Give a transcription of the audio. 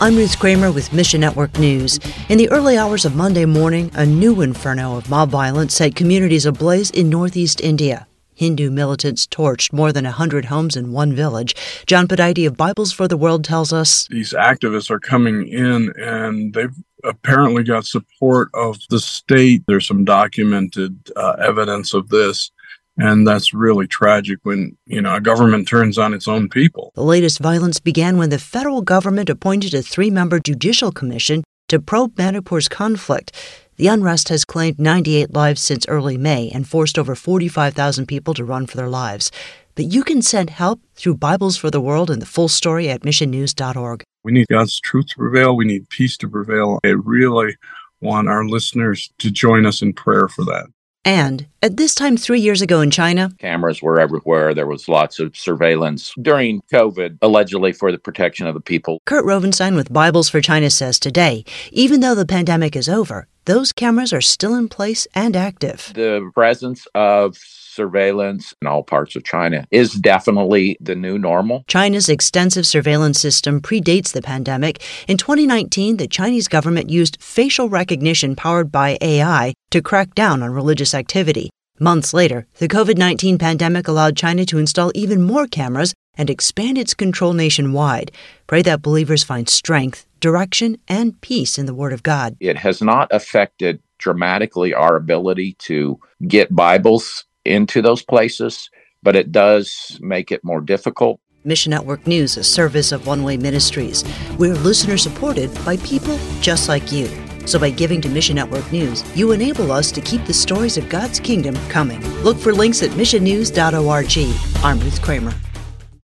I'm Ruth Kramer with Mission Network News. In the early hours of Monday morning, a new inferno of mob violence set communities ablaze in northeast India. Hindu militants torched more than 100 homes in one village. John Pudaite of Bibles for the World tells us these activists are coming in and they've apparently got support of the state. There's some documented uh, evidence of this. And that's really tragic when, you know, a government turns on its own people. The latest violence began when the federal government appointed a three member judicial commission to probe Manipur's conflict. The unrest has claimed 98 lives since early May and forced over 45,000 people to run for their lives. But you can send help through Bibles for the World and the full story at missionnews.org. We need God's truth to prevail. We need peace to prevail. I really want our listeners to join us in prayer for that. And at this time, three years ago in China, cameras were everywhere. There was lots of surveillance during COVID, allegedly for the protection of the people. Kurt Rovenstein with Bibles for China says today, even though the pandemic is over, those cameras are still in place and active. The presence of surveillance in all parts of China is definitely the new normal. China's extensive surveillance system predates the pandemic. In 2019, the Chinese government used facial recognition powered by AI to crack down on religious activity. Months later, the COVID 19 pandemic allowed China to install even more cameras and expand its control nationwide. Pray that believers find strength, direction, and peace in the Word of God. It has not affected dramatically our ability to get Bibles into those places, but it does make it more difficult. Mission Network News, a service of One Way Ministries. We're listener supported by people just like you. So by giving to Mission Network News, you enable us to keep the stories of God's kingdom coming. Look for links at missionnews.org. I'm Ruth Kramer.